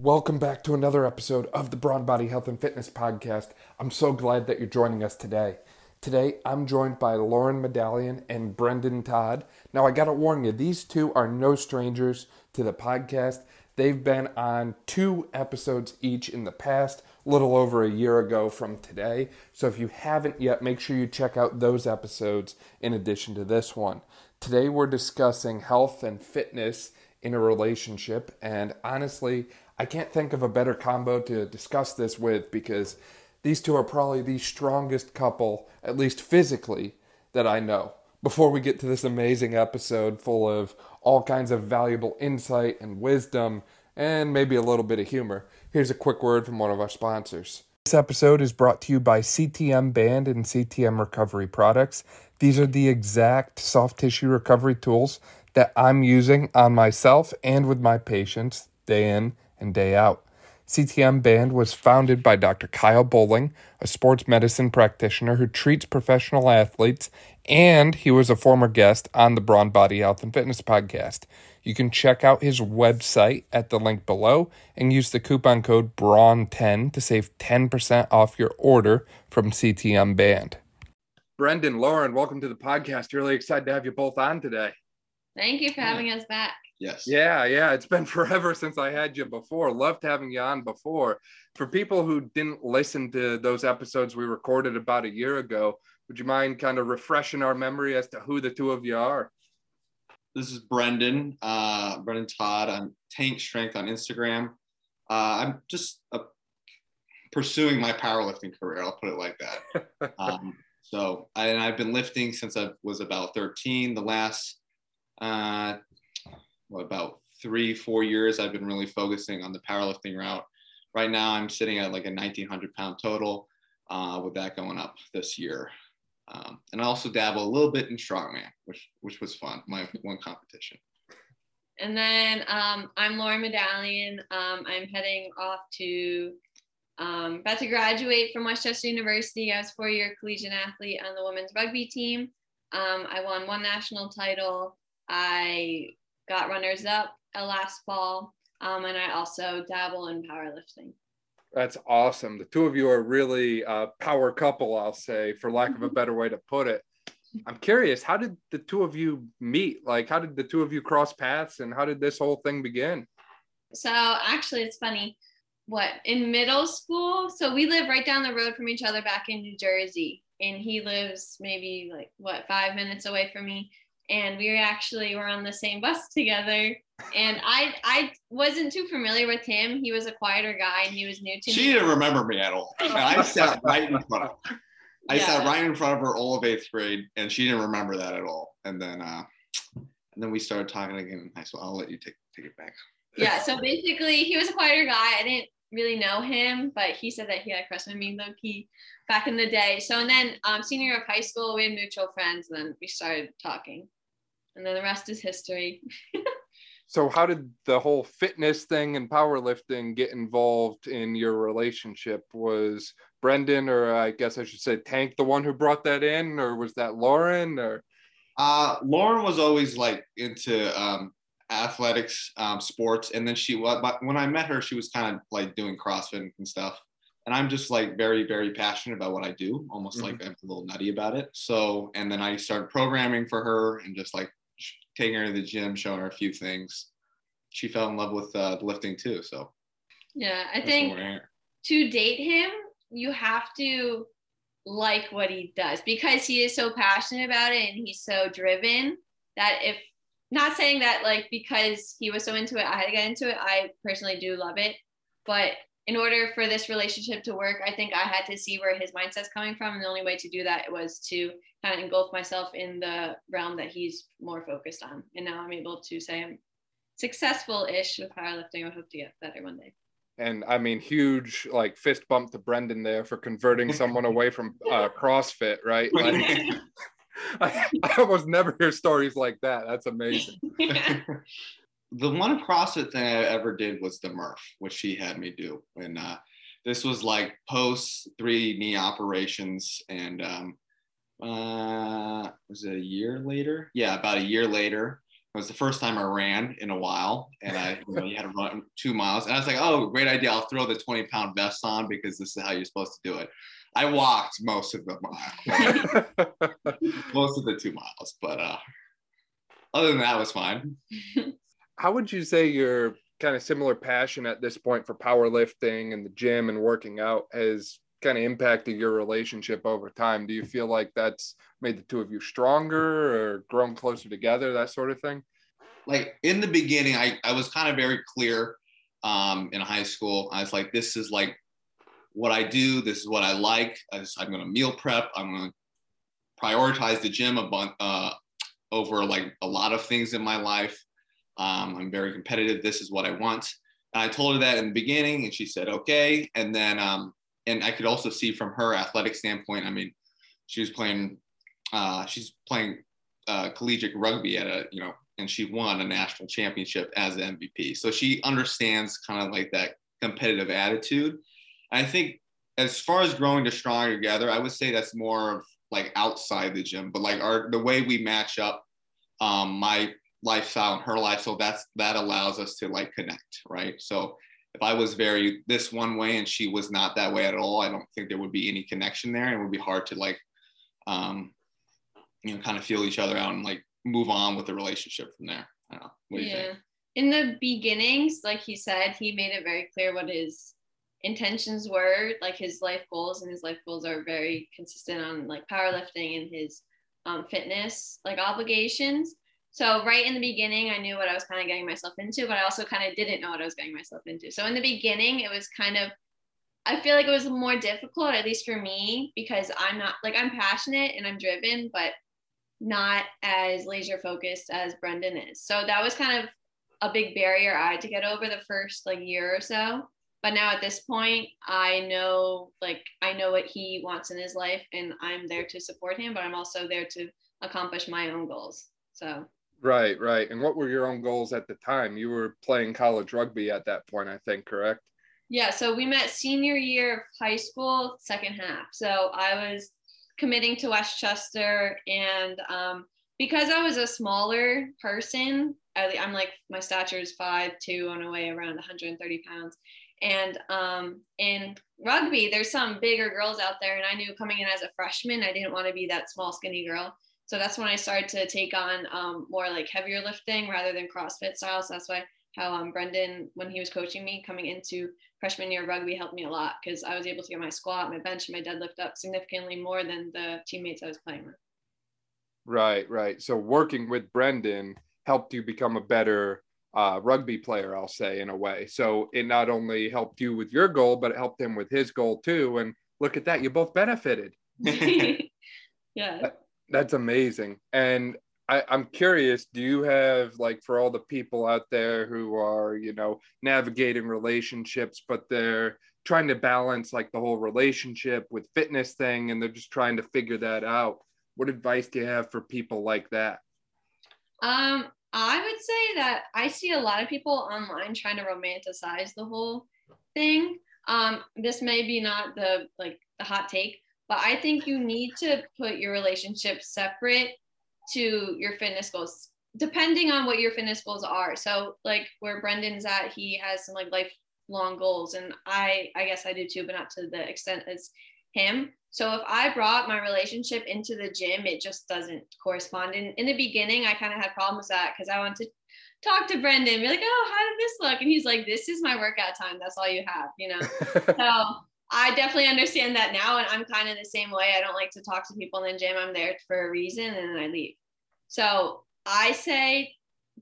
Welcome back to another episode of the Brawn Body Health and Fitness Podcast. I'm so glad that you're joining us today. Today, I'm joined by Lauren Medallion and Brendan Todd. Now, I gotta warn you, these two are no strangers to the podcast. They've been on two episodes each in the past, little over a year ago from today. So if you haven't yet, make sure you check out those episodes in addition to this one. Today, we're discussing health and fitness in a relationship, and honestly, I can't think of a better combo to discuss this with because these two are probably the strongest couple, at least physically, that I know. Before we get to this amazing episode full of all kinds of valuable insight and wisdom and maybe a little bit of humor, here's a quick word from one of our sponsors. This episode is brought to you by CTM Band and CTM Recovery Products. These are the exact soft tissue recovery tools that I'm using on myself and with my patients day in and day out. CTM Band was founded by Dr. Kyle Bowling, a sports medicine practitioner who treats professional athletes, and he was a former guest on the Brawn Body Health and Fitness podcast. You can check out his website at the link below and use the coupon code BRAWN10 to save 10% off your order from CTM Band. Brendan, Lauren, welcome to the podcast. Really excited to have you both on today. Thank you for having us back. Yes. Yeah, yeah. It's been forever since I had you before. Loved having you on before. For people who didn't listen to those episodes we recorded about a year ago, would you mind kind of refreshing our memory as to who the two of you are? This is Brendan, uh, Brendan Todd. I'm Tank Strength on Instagram. Uh, I'm just uh, pursuing my powerlifting career. I'll put it like that. um, so, I, and I've been lifting since I was about 13. The last uh, about three, four years, I've been really focusing on the powerlifting route. Right now, I'm sitting at like a 1900 pound total, uh, with that going up this year. Um, and I also dabble a little bit in strongman, which which was fun. My one competition. And then um, I'm Lauren Medallion. Um, I'm heading off to um, about to graduate from West Chester University. I was four-year collegiate athlete on the women's rugby team. Um, I won one national title. I got runners up last fall, um, and I also dabble in powerlifting. That's awesome. The two of you are really a power couple, I'll say, for lack of a better way to put it. I'm curious, how did the two of you meet? Like, how did the two of you cross paths, and how did this whole thing begin? So, actually, it's funny. What in middle school? So we live right down the road from each other back in New Jersey, and he lives maybe like what five minutes away from me and we actually were on the same bus together. And I I wasn't too familiar with him. He was a quieter guy and he was new to she me. She didn't remember me at all. And I sat right in front of her. I yeah. sat right in front of her all of eighth grade and she didn't remember that at all. And then uh and then we started talking again in high school. I'll let you take take it back. Yeah, so basically he was a quieter guy. I didn't really know him, but he said that he had a crush on me low key back in the day. So and then um, senior year of high school, we had mutual friends, and then we started talking and then the rest is history. so how did the whole fitness thing and powerlifting get involved in your relationship? Was Brendan or I guess I should say Tank the one who brought that in or was that Lauren or uh, Lauren was always like into um, athletics, um, sports, and then she was but when I met her, she was kind of like doing CrossFit and stuff. And I'm just like very, very passionate about what I do, almost mm-hmm. like I'm a little nutty about it. So, and then I started programming for her and just like taking her to the gym, showing her a few things. She fell in love with uh, lifting too. So yeah, I think to date him, you have to like what he does because he is so passionate about it and he's so driven that if not saying that like because he was so into it, I had to get into it. I personally do love it, but in order for this relationship to work, I think I had to see where his mindset's coming from. And the only way to do that was to kind of engulf myself in the realm that he's more focused on. And now I'm able to say I'm successful ish with powerlifting. I hope to get better one day. And I mean, huge like fist bump to Brendan there for converting someone away from uh, CrossFit, right? Like, I, I almost never hear stories like that. That's amazing. Yeah the one CrossFit thing I ever did was the Murph, which she had me do. And uh, this was like post three knee operations. And um, uh, was it a year later? Yeah, about a year later. It was the first time I ran in a while, and I you know you had to run two miles, and I was like, oh, great idea! I'll throw the 20 pound vest on because this is how you're supposed to do it. I walked most of the mile, most of the two miles, but uh, other than that, it was fine. How would you say your kind of similar passion at this point for powerlifting and the gym and working out has kind of impacted your relationship over time? Do you feel like that's made the two of you stronger or grown closer together, that sort of thing? Like in the beginning, I, I was kind of very clear um, in high school. I was like, this is like what I do. This is what I like. I am going to meal prep. I'm going to prioritize the gym a bunch, uh, over like a lot of things in my life. Um, I'm very competitive. This is what I want. And I told her that in the beginning, and she said, okay. And then um, and I could also see from her athletic standpoint. I mean, she was playing, uh, she's playing uh, collegiate rugby at a, you know, and she won a national championship as MVP. So she understands kind of like that competitive attitude. I think as far as growing to stronger together, I would say that's more of like outside the gym, but like our the way we match up, um, my lifestyle and her lifestyle, that's that allows us to like connect, right? So if I was very this one way and she was not that way at all, I don't think there would be any connection there. And it would be hard to like, um, you know, kind of feel each other out and like move on with the relationship from there. I don't know. What do you yeah. think? In the beginnings, like he said, he made it very clear what his intentions were, like his life goals, and his life goals are very consistent on like powerlifting and his um, fitness like obligations. So right in the beginning, I knew what I was kind of getting myself into, but I also kind of didn't know what I was getting myself into. So in the beginning, it was kind of I feel like it was more difficult, at least for me, because I'm not like I'm passionate and I'm driven, but not as laser focused as Brendan is. So that was kind of a big barrier I had to get over the first like year or so. But now at this point, I know like I know what he wants in his life and I'm there to support him, but I'm also there to accomplish my own goals. So Right, right. And what were your own goals at the time? You were playing college rugby at that point, I think, correct? Yeah, so we met senior year of high school, second half. So I was committing to West Chester, and um, because I was a smaller person, I, am like my stature is five two on a way around 130 pounds. And um, in rugby, there's some bigger girls out there, and I knew coming in as a freshman, I didn't want to be that small, skinny girl so that's when I started to take on um, more like heavier lifting rather than CrossFit style. So that's why how um, Brendan, when he was coaching me coming into freshman year rugby, helped me a lot because I was able to get my squat, my bench, and my deadlift up significantly more than the teammates I was playing with. Right, right. So working with Brendan helped you become a better uh, rugby player, I'll say, in a way. So it not only helped you with your goal, but it helped him with his goal too. And look at that, you both benefited. yeah that's amazing. And I, I'm curious, do you have like for all the people out there who are, you know, navigating relationships, but they're trying to balance like the whole relationship with fitness thing and they're just trying to figure that out. What advice do you have for people like that? Um, I would say that I see a lot of people online trying to romanticize the whole thing. Um, this may be not the like the hot take, but I think you need to put your relationship separate to your fitness goals, depending on what your fitness goals are. So, like where Brendan's at, he has some like lifelong goals, and I, I guess I do too, but not to the extent as him. So if I brought my relationship into the gym, it just doesn't correspond. And in the beginning, I kind of had problems with that because I wanted to talk to Brendan, be like, oh, how did this look? And he's like, this is my workout time. That's all you have, you know? so I definitely understand that now. And I'm kind of the same way. I don't like to talk to people in the gym. I'm there for a reason and then I leave. So I say,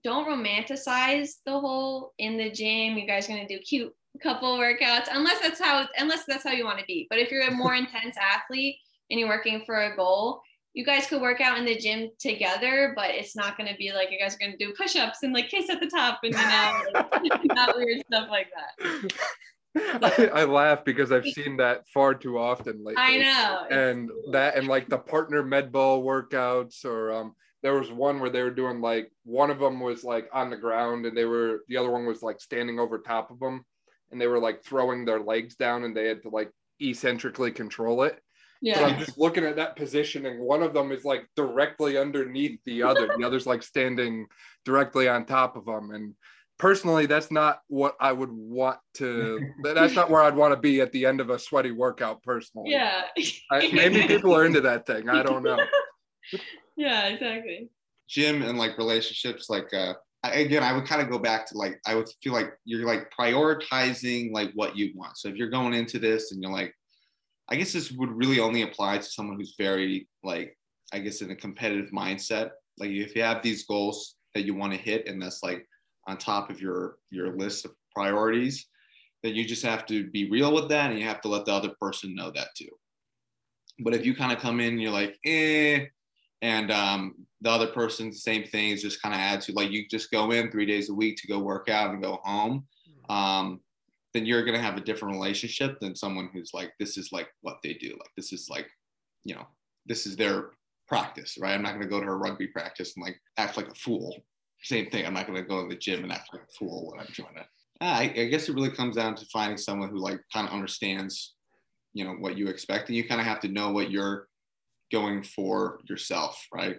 don't romanticize the whole in the gym. You guys are going to do cute couple workouts, unless that's how, unless that's how you want to be. But if you're a more intense athlete and you're working for a goal, you guys could work out in the gym together, but it's not going to be like you guys are going to do push-ups and like kiss at the top and you know, like, not weird stuff like that. I, I, laugh because I've seen that far too often lately. I know. And that and like the partner med ball workouts or um there was one where they were doing like one of them was like on the ground and they were the other one was like standing over top of them and they were like throwing their legs down and they had to like eccentrically control it. Yeah. But I'm just looking at that positioning. One of them is like directly underneath the other. the other's like standing directly on top of them. And personally, that's not what I would want to. That's not where I'd want to be at the end of a sweaty workout. Personally, yeah. I, maybe people are into that thing. I don't know. yeah, exactly. Gym and like relationships, like uh, again, I would kind of go back to like I would feel like you're like prioritizing like what you want. So if you're going into this and you're like, I guess this would really only apply to someone who's very like I guess in a competitive mindset. Like if you have these goals that you want to hit, and that's like on top of your your list of priorities, then you just have to be real with that, and you have to let the other person know that too. But if you kind of come in, and you're like, eh, and um, the other person, same thing, is just kind of add to like you just go in three days a week to go work out and go home. Um, then you're gonna have a different relationship than someone who's like, this is like what they do. Like this is like, you know, this is their practice, right? I'm not gonna go to a rugby practice and like act like a fool. Same thing. I'm not gonna go to the gym and act like a fool when I'm joining it. I, I guess it really comes down to finding someone who like kind of understands, you know, what you expect, and you kind of have to know what you're going for yourself, right?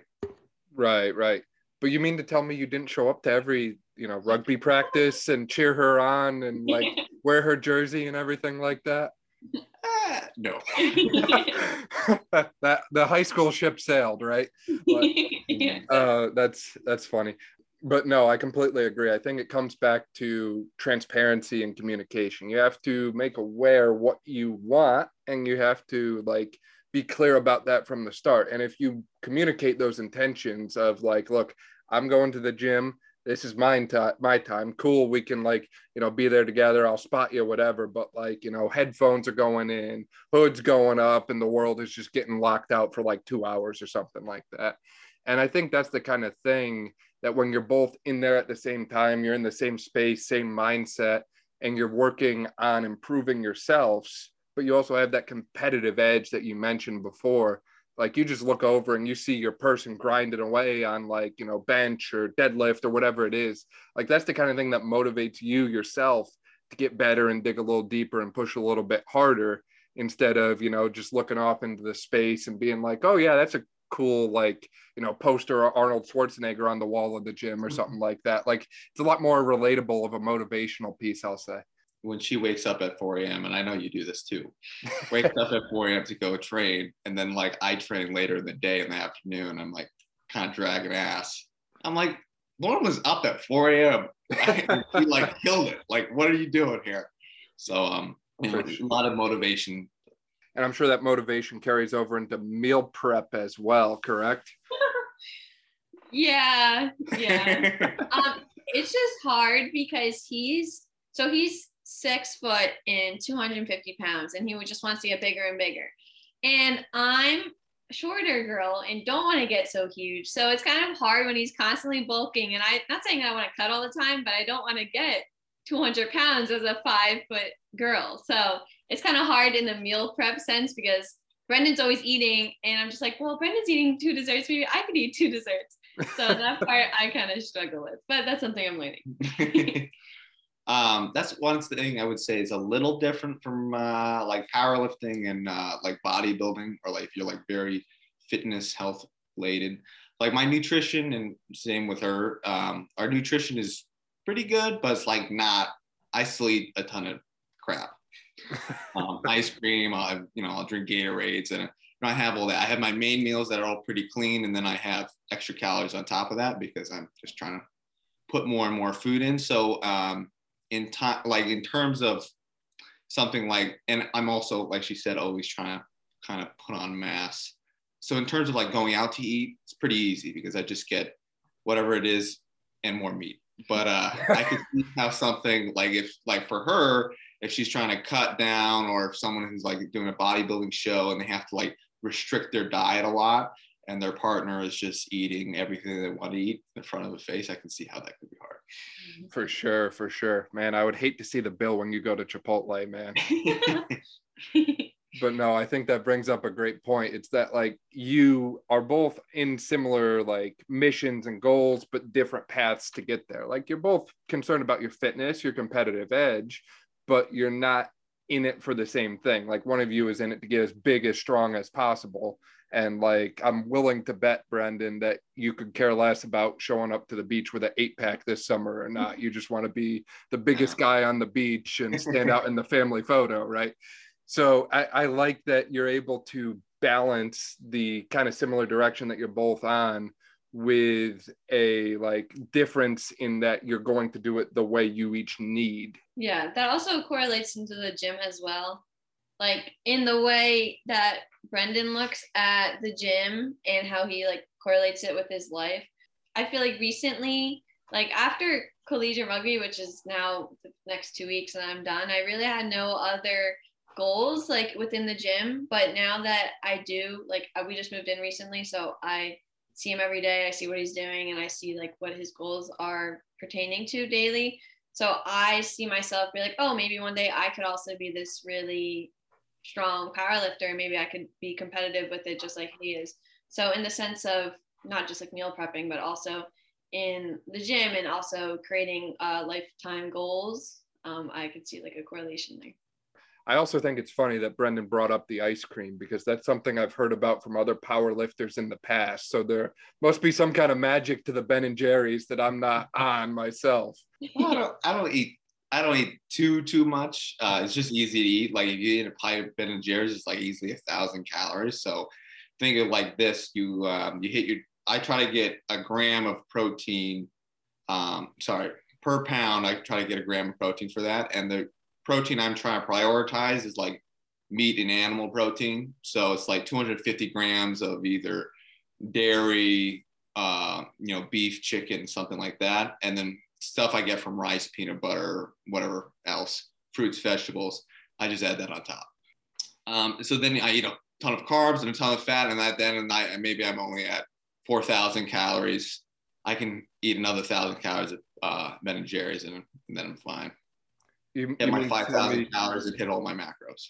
Right, right. But you mean to tell me you didn't show up to every, you know, rugby practice and cheer her on and like wear her jersey and everything like that? Uh, no. that the high school ship sailed, right? But, uh, that's that's funny. But no, I completely agree. I think it comes back to transparency and communication. You have to make aware what you want and you have to like be clear about that from the start. And if you communicate those intentions of like, look, I'm going to the gym. This is mine time, my time. Cool. We can like, you know, be there together. I'll spot you, whatever. But like, you know, headphones are going in, hoods going up, and the world is just getting locked out for like two hours or something like that. And I think that's the kind of thing that when you're both in there at the same time, you're in the same space, same mindset, and you're working on improving yourselves but you also have that competitive edge that you mentioned before. Like you just look over and you see your person grinding away on like, you know, bench or deadlift or whatever it is. Like that's the kind of thing that motivates you yourself to get better and dig a little deeper and push a little bit harder instead of, you know, just looking off into the space and being like, oh, yeah, that's a cool, like, you know, poster of Arnold Schwarzenegger on the wall of the gym or mm-hmm. something like that. Like it's a lot more relatable of a motivational piece, I'll say when she wakes up at 4 a.m. and I know you do this too, wakes up at 4 a.m. to go train, and then like I train later in the day in the afternoon. I'm like kind of dragging ass. I'm like, Lauren was up at 4 a.m. she like killed it. Like, what are you doing here? So um, you know, a lot of motivation. And I'm sure that motivation carries over into meal prep as well, correct? yeah, yeah. um, it's just hard because he's so he's six foot and 250 pounds, and he would just wants to get bigger and bigger. And I'm a shorter girl and don't want to get so huge. So it's kind of hard when he's constantly bulking. And I'm not saying I want to cut all the time, but I don't want to get 200 pounds as a five foot girl. So it's kind of hard in the meal prep sense because Brendan's always eating, and I'm just like, well, Brendan's eating two desserts. Maybe I could eat two desserts. So that part I kind of struggle with, but that's something I'm learning. um, that's one thing I would say is a little different from uh, like powerlifting and uh, like bodybuilding, or like if you're like very fitness health related. Like my nutrition and same with her. Um, our nutrition is pretty good, but it's like not. I still eat a ton of crap. Um, ice cream. I'll you know I'll drink Gatorades and I have all that. I have my main meals that are all pretty clean, and then I have extra calories on top of that because I'm just trying to put more and more food in. So um, in time like in terms of something like and i'm also like she said always trying to kind of put on mass so in terms of like going out to eat it's pretty easy because i just get whatever it is and more meat but uh i could see how something like if like for her if she's trying to cut down or if someone who's like doing a bodybuilding show and they have to like restrict their diet a lot and their partner is just eating everything they want to eat in front of the face, I can see how that could be hard. Mm-hmm. For sure, for sure. Man, I would hate to see the bill when you go to Chipotle, man. but no, I think that brings up a great point. It's that like you are both in similar like missions and goals, but different paths to get there. Like you're both concerned about your fitness, your competitive edge, but you're not in it for the same thing. Like one of you is in it to get as big as strong as possible. And like I'm willing to bet, Brendan, that you could care less about showing up to the beach with an eight pack this summer or not. You just want to be the biggest guy on the beach and stand out in the family photo, right? So I, I like that you're able to balance the kind of similar direction that you're both on with a like difference in that you're going to do it the way you each need. Yeah, that also correlates into the gym as well. Like in the way that Brendan looks at the gym and how he like correlates it with his life. I feel like recently, like after collegiate rugby, which is now the next two weeks and I'm done, I really had no other goals like within the gym. But now that I do, like uh, we just moved in recently, so I see him every day. I see what he's doing and I see like what his goals are pertaining to daily. So I see myself be like, oh, maybe one day I could also be this really strong power lifter. Maybe I could be competitive with it just like he is. So in the sense of not just like meal prepping, but also in the gym and also creating uh, lifetime goals, um, I could see like a correlation there. I also think it's funny that Brendan brought up the ice cream because that's something I've heard about from other power lifters in the past. So there must be some kind of magic to the Ben and Jerry's that I'm not on myself. Well, I, don't, I don't eat. I don't eat too too much. Uh, it's just easy to eat. Like if you eat a pint of Ben and Jerry's, it's like easily a thousand calories. So think of like this: you um, you hit your. I try to get a gram of protein. Um, sorry, per pound, I try to get a gram of protein for that, and the protein I'm trying to prioritize is like meat and animal protein. So it's like 250 grams of either dairy, uh, you know, beef, chicken, something like that. And then stuff I get from rice, peanut butter, whatever else, fruits, vegetables. I just add that on top. Um, so then I eat a ton of carbs and a ton of fat, and at the end of the night, maybe I'm only at 4,000 calories. I can eat another thousand calories of uh, Ben and Jerry's, and, and then I'm fine. You, hit you my 5,000 calories and hit all my macros.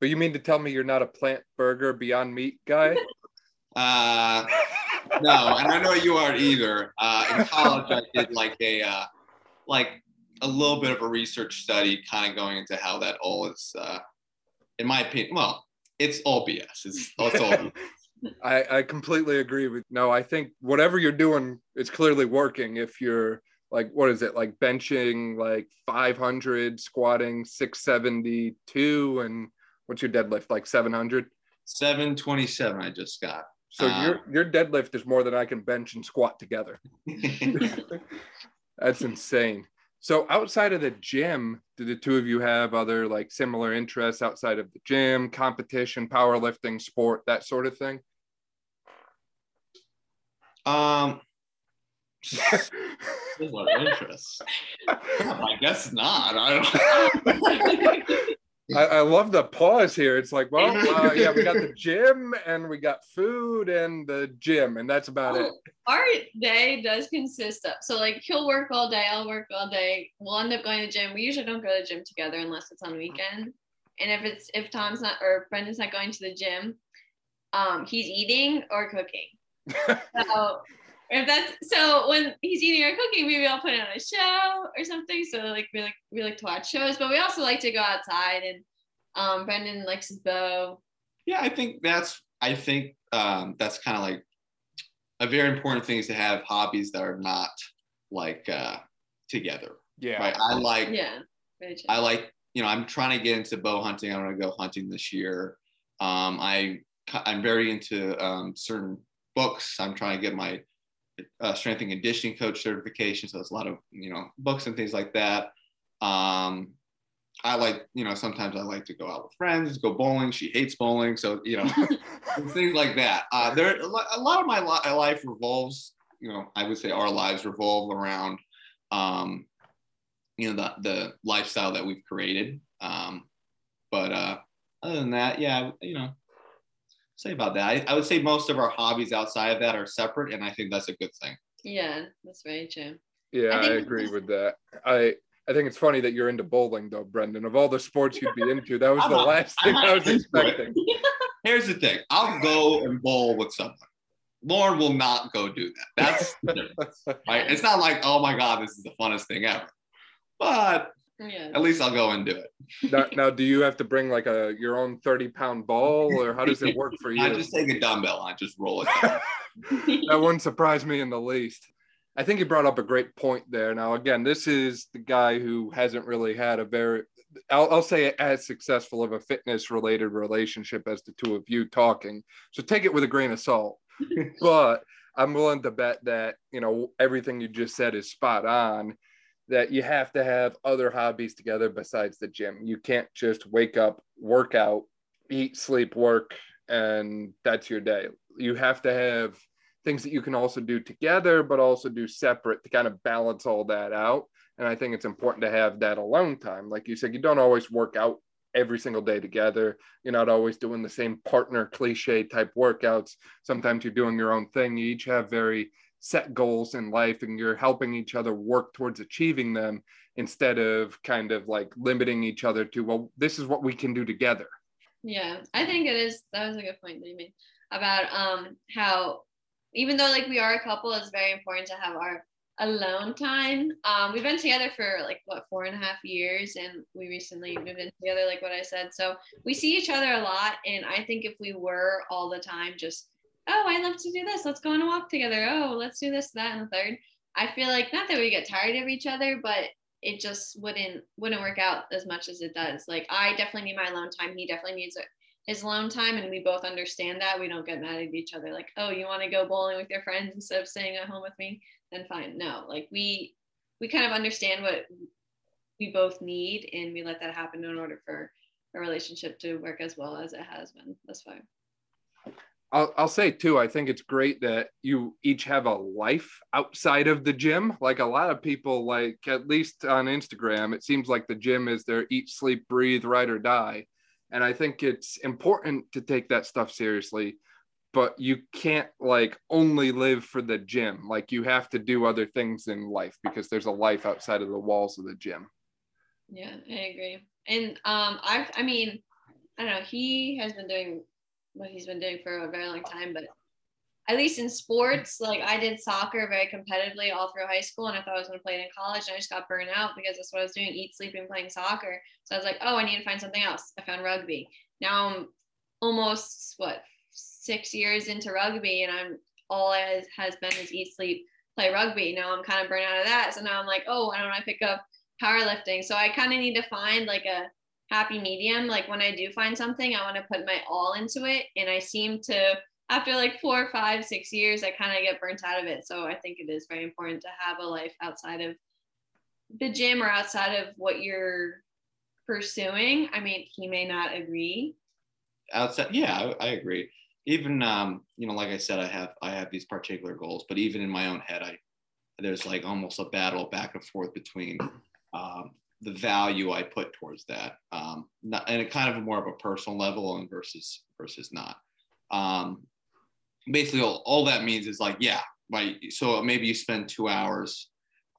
But you mean to tell me you're not a plant burger Beyond Meat guy? Uh, no, and I know you aren't either. Uh, in college, I did like a uh, like a little bit of a research study, kind of going into how that all is. Uh, in my opinion, well, it's all BS. It's, it's all BS. I, I completely agree with. No, I think whatever you're doing, it's clearly working. If you're like what is it like benching like 500 squatting 672 and what's your deadlift like 700 727 i just got. So um, your your deadlift is more than i can bench and squat together. That's insane. So outside of the gym do the two of you have other like similar interests outside of the gym competition powerlifting sport that sort of thing? Um what interests? I guess not. I don't. I, I, love the pause here. It's like, well, uh, yeah, we got the gym and we got food and the gym, and that's about it. Our day does consist of so like he'll work all day, I'll work all day. We'll end up going to the gym. We usually don't go to the gym together unless it's on the weekend. And if it's if Tom's not or Brendan's not going to the gym, um, he's eating or cooking. so if that's so when he's eating or cooking, maybe I'll put it on a show or something. So like we like we like to watch shows, but we also like to go outside and um Brendan likes his bow. Yeah, I think that's I think um that's kind of like a very important thing is to have hobbies that are not like uh together. Yeah. Right. I like yeah. I like, you know, I'm trying to get into bow hunting. I want to go hunting this year. Um I I'm very into um certain books. I'm trying to get my uh, strength and conditioning coach certification. So it's a lot of, you know, books and things like that. Um, I like, you know, sometimes I like to go out with friends, go bowling. She hates bowling. So, you know, things like that. Uh, there, a lot of my life revolves, you know, I would say our lives revolve around, um, you know, the, the lifestyle that we've created. Um, but uh, other than that, yeah, you know, say about that. I, I would say most of our hobbies outside of that are separate, and I think that's a good thing. Yeah, that's very true. Yeah, I, I agree with that. I I think it's funny that you're into bowling, though, Brendan. Of all the sports you'd be into, that was the not, last thing I was expecting. Here's the thing: I'll go and bowl with someone. Lauren will not go do that. That's right. It's not like, oh my god, this is the funnest thing ever. But Yeah. At least I'll go and do it. now, now, do you have to bring like a your own 30 pound ball or how does it work for you? I just take a dumbbell and I just roll it that wouldn't surprise me in the least. I think you brought up a great point there. Now, again, this is the guy who hasn't really had a very, I'll, I'll say, as successful of a fitness related relationship as the two of you talking. So take it with a grain of salt. but I'm willing to bet that, you know, everything you just said is spot on. That you have to have other hobbies together besides the gym. You can't just wake up, work out, eat, sleep, work, and that's your day. You have to have things that you can also do together, but also do separate to kind of balance all that out. And I think it's important to have that alone time. Like you said, you don't always work out every single day together. You're not always doing the same partner cliche type workouts. Sometimes you're doing your own thing. You each have very set goals in life and you're helping each other work towards achieving them instead of kind of like limiting each other to, well, this is what we can do together. Yeah, I think it is. That was a good point that you made about um how even though like we are a couple, it's very important to have our alone time. Um, we've been together for like what four and a half years, and we recently moved in together, like what I said. So we see each other a lot, and I think if we were all the time, just oh, I love to do this. Let's go on a walk together. Oh, let's do this, that, and the third. I feel like not that we get tired of each other, but it just wouldn't wouldn't work out as much as it does. Like I definitely need my alone time. He definitely needs his alone time and we both understand that we don't get mad at each other like oh you want to go bowling with your friends instead of staying at home with me then fine no like we we kind of understand what we both need and we let that happen in order for a relationship to work as well as it has been thus far I'll, I'll say too, I think it's great that you each have a life outside of the gym. Like a lot of people, like at least on Instagram, it seems like the gym is their eat, sleep, breathe, ride or die. And I think it's important to take that stuff seriously, but you can't like only live for the gym. Like you have to do other things in life because there's a life outside of the walls of the gym. Yeah, I agree. And um I I mean, I don't know, he has been doing what he's been doing for a very long time, but at least in sports, like I did soccer very competitively all through high school, and I thought I was going to play it in college, and I just got burned out because that's what I was doing: eat, sleeping, playing soccer. So I was like, oh, I need to find something else. I found rugby. Now I'm almost what six years into rugby, and I'm all it has been is eat, sleep, play rugby. Now I'm kind of burned out of that, so now I'm like, oh, why don't I pick up powerlifting? So I kind of need to find like a happy medium. Like when I do find something, I want to put my all into it, and I seem to after like four, five, six years, I kind of get burnt out of it. So I think it is very important to have a life outside of the gym or outside of what you're pursuing. I mean, he may not agree. Outside, yeah, I, I agree. Even um, you know, like I said, I have I have these particular goals, but even in my own head, I there's like almost a battle back and forth between um, the value I put towards that, um, not, and it kind of a more of a personal level and versus versus not. Um, basically all, all that means is like yeah right so maybe you spend two hours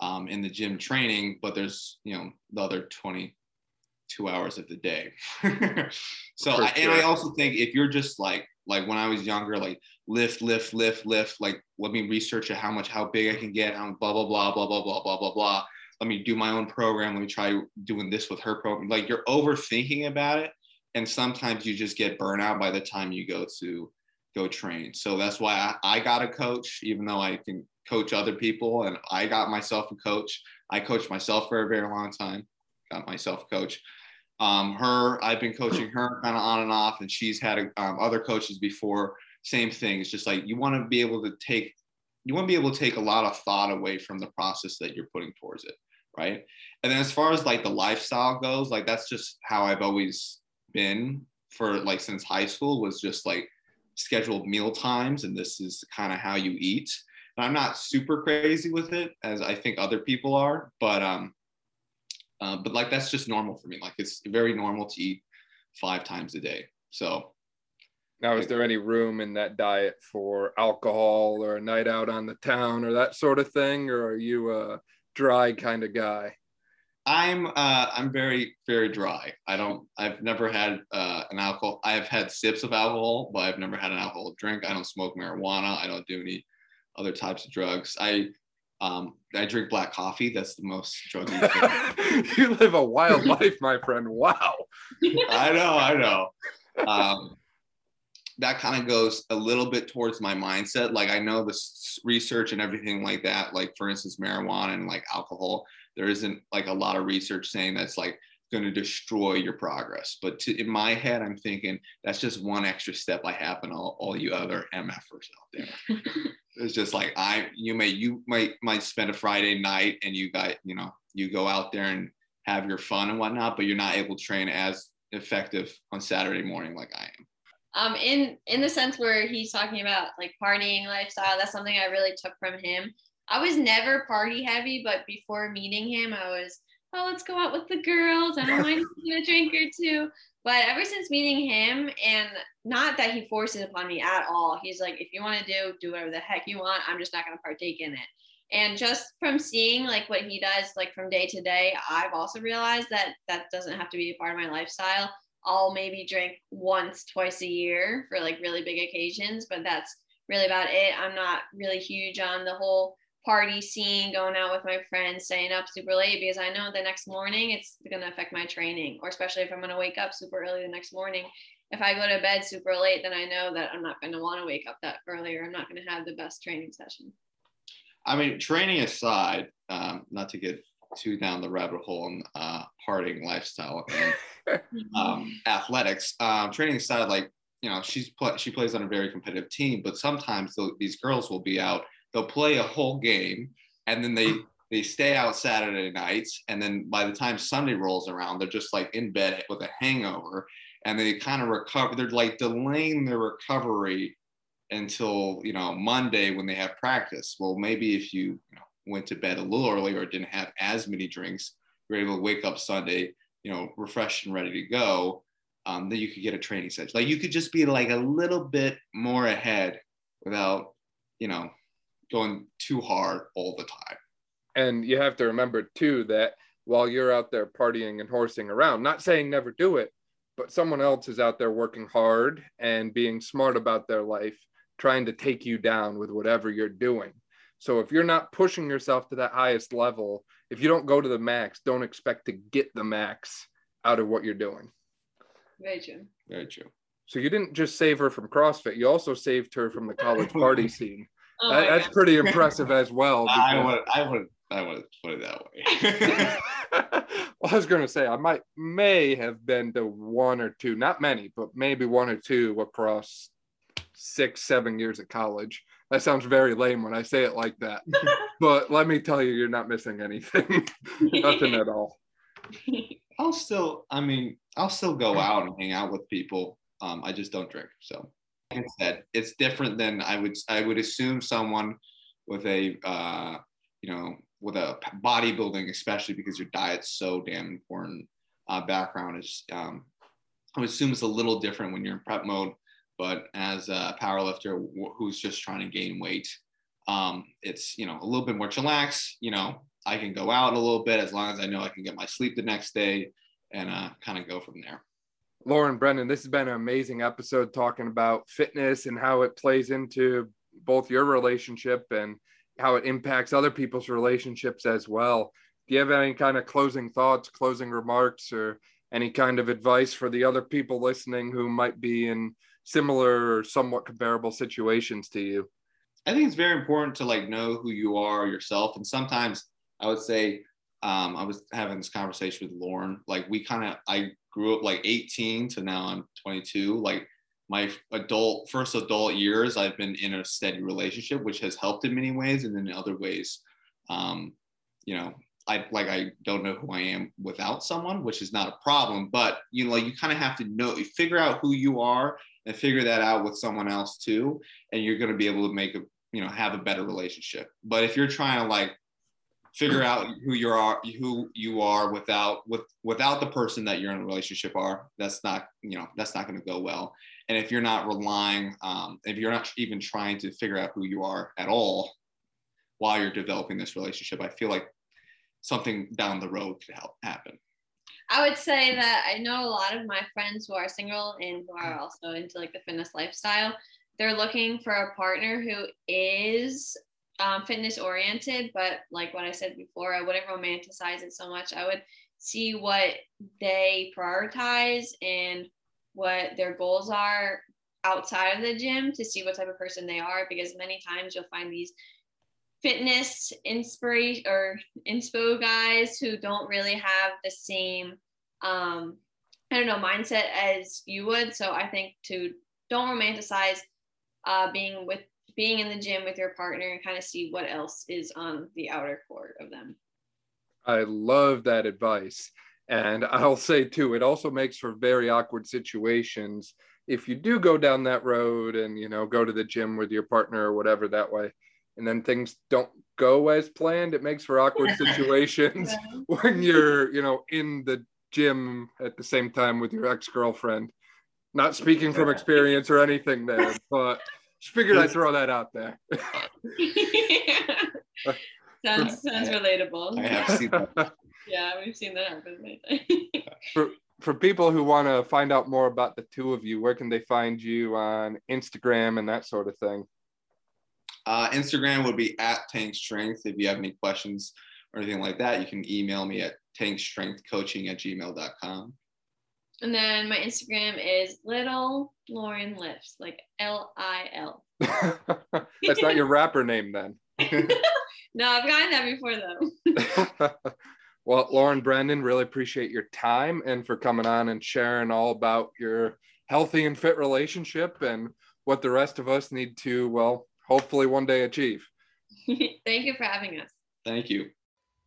um, in the gym training but there's you know the other 22 hours of the day. So I, and i also think if you're just like like when i was younger like lift lift lift lift like let me research how much how big i can get how blah blah blah blah blah blah blah blah blah let me do my own program let me try doing this with her program like you're overthinking about it and sometimes you just get burnout by the time you go to go train. So that's why I, I got a coach, even though I can coach other people. And I got myself a coach. I coached myself for a very long time. Got myself a coach. Um, her, I've been coaching her kind of on and off, and she's had um, other coaches before. Same thing. It's just like you want to be able to take, you want to be able to take a lot of thought away from the process that you're putting towards it, right? And then as far as like the lifestyle goes, like that's just how I've always been for like since high school was just like scheduled meal times and this is kind of how you eat. And I'm not super crazy with it as I think other people are, but um, uh, but like that's just normal for me. Like it's very normal to eat five times a day. So now, is there any room in that diet for alcohol or a night out on the town or that sort of thing, or are you a dry kind of guy? I'm uh, I'm very very dry. I don't. I've never had uh, an alcohol. I've had sips of alcohol, but I've never had an alcohol drink. I don't smoke marijuana. I don't do any other types of drugs. I Um, I drink black coffee. That's the most druggy thing. you live a wild life, my friend. Wow. I know, I know. Um, that kind of goes a little bit towards my mindset. Like I know this research and everything like that. Like for instance, marijuana and like alcohol. There isn't like a lot of research saying that's like going to destroy your progress. But to, in my head, I'm thinking that's just one extra step I have and all, all you other MFers out there. it's just like I, you may, you might, might spend a Friday night and you got, you know, you go out there and have your fun and whatnot, but you're not able to train as effective on Saturday morning like I am. Um, in in the sense where he's talking about like partying lifestyle, that's something I really took from him. I was never party heavy, but before meeting him, I was oh, let's go out with the girls. I don't mind a drink or two. But ever since meeting him, and not that he forces upon me at all, he's like, if you want to do, do whatever the heck you want. I'm just not going to partake in it. And just from seeing like what he does, like from day to day, I've also realized that that doesn't have to be a part of my lifestyle. I'll maybe drink once, twice a year for like really big occasions, but that's really about it. I'm not really huge on the whole party scene, going out with my friends, staying up super late because I know the next morning it's going to affect my training, or especially if I'm going to wake up super early the next morning. If I go to bed super late, then I know that I'm not going to want to wake up that early or I'm not going to have the best training session. I mean, training aside, um, not to get too down the rabbit hole on uh, partying lifestyle and um, athletics, um, training aside, like, you know, she's pl- she plays on a very competitive team, but sometimes these girls will be out they'll play a whole game and then they they stay out Saturday nights, and then by the time Sunday rolls around, they're just like in bed with a hangover, and they kind of recover. They're like delaying their recovery until you know Monday when they have practice. Well, maybe if you, you know, went to bed a little early or didn't have as many drinks, you're able to wake up Sunday, you know, refreshed and ready to go. Um, then you could get a training session. Like you could just be like a little bit more ahead without, you know, going too hard all the time. And you have to remember too that while you're out there partying and horsing around, not saying never do it, but someone else is out there working hard and being smart about their life, trying to take you down with whatever you're doing. So if you're not pushing yourself to that highest level, if you don't go to the max, don't expect to get the max out of what you're doing. Very true. Very true. So you didn't just save her from CrossFit, you also saved her from the college party scene. Oh that, that's pretty impressive as well. Because... I would, I would, I would put it that way. well, I was going to say I might may have been to one or two, not many, but maybe one or two across six, seven years at college. That sounds very lame when I say it like that. but let me tell you, you're not missing anything. Nothing at all. I'll still, I mean, I'll still go out and hang out with people. Um, I just don't drink. So like I said, it's different than I would I would assume someone with a uh, you know with a bodybuilding, especially because your diet's so damn important. Uh, background is um, I would assume it's a little different when you're in prep mode, but as a powerlifter who's just trying to gain weight, um, it's you know a little bit more chillax. You know, I can go out a little bit as long as I know I can get my sleep the next day and uh, kind of go from there. Lauren Brendan, this has been an amazing episode talking about fitness and how it plays into both your relationship and how it impacts other people's relationships as well. Do you have any kind of closing thoughts, closing remarks, or any kind of advice for the other people listening who might be in similar or somewhat comparable situations to you? I think it's very important to like know who you are yourself. And sometimes I would say, um, I was having this conversation with Lauren. Like we kind of, I grew up like 18 to now I'm 22. Like my adult first adult years, I've been in a steady relationship, which has helped in many ways, and then in other ways, um, you know, I like I don't know who I am without someone, which is not a problem. But you know, like you kind of have to know, figure out who you are, and figure that out with someone else too, and you're going to be able to make a you know have a better relationship. But if you're trying to like figure out who you are who you are without with without the person that you're in a relationship are that's not you know that's not going to go well and if you're not relying um, if you're not even trying to figure out who you are at all while you're developing this relationship i feel like something down the road could help happen i would say that i know a lot of my friends who are single and who are also into like the fitness lifestyle they're looking for a partner who is um, fitness oriented, but like what I said before, I wouldn't romanticize it so much. I would see what they prioritize and what their goals are outside of the gym to see what type of person they are because many times you'll find these fitness inspiration or inspo guys who don't really have the same um i don't know mindset as you would. So i think to don't romanticize uh being with being in the gym with your partner and kind of see what else is on the outer court of them. I love that advice. And i'll say too it also makes for very awkward situations. If you do go down that road and you know go to the gym with your partner or whatever that way and then things don't go as planned it makes for awkward situations when you're you know in the gym at the same time with your ex-girlfriend. Not speaking from experience or anything there but just figured i'd throw that out there. Sounds sounds relatable. I have seen that. yeah we've seen that happen for, for people who want to find out more about the two of you where can they find you on instagram and that sort of thing Uh, Instagram would be at Tank Strength. If you have any questions or anything like that, you can email me at tankstrengthcoaching at gmail.com. And then my Instagram is little Lauren Lifts, like L I L. That's not your rapper name then. No, I've gotten that before though. well, Lauren Brendan, really appreciate your time and for coming on and sharing all about your healthy and fit relationship and what the rest of us need to, well, hopefully one day achieve. Thank you for having us. Thank you.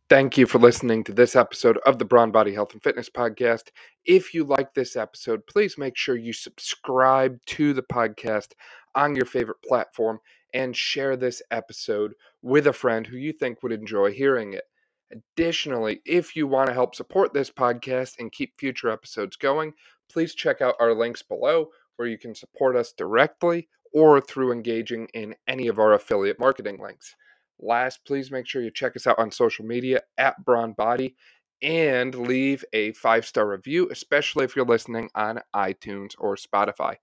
Thank you for listening to this episode of the Brawn Body Health and Fitness Podcast. If you like this episode, please make sure you subscribe to the podcast on your favorite platform and share this episode with a friend who you think would enjoy hearing it. Additionally, if you want to help support this podcast and keep future episodes going, please check out our links below where you can support us directly or through engaging in any of our affiliate marketing links. Last, please make sure you check us out on social media at Brawn Body and leave a five star review, especially if you're listening on iTunes or Spotify.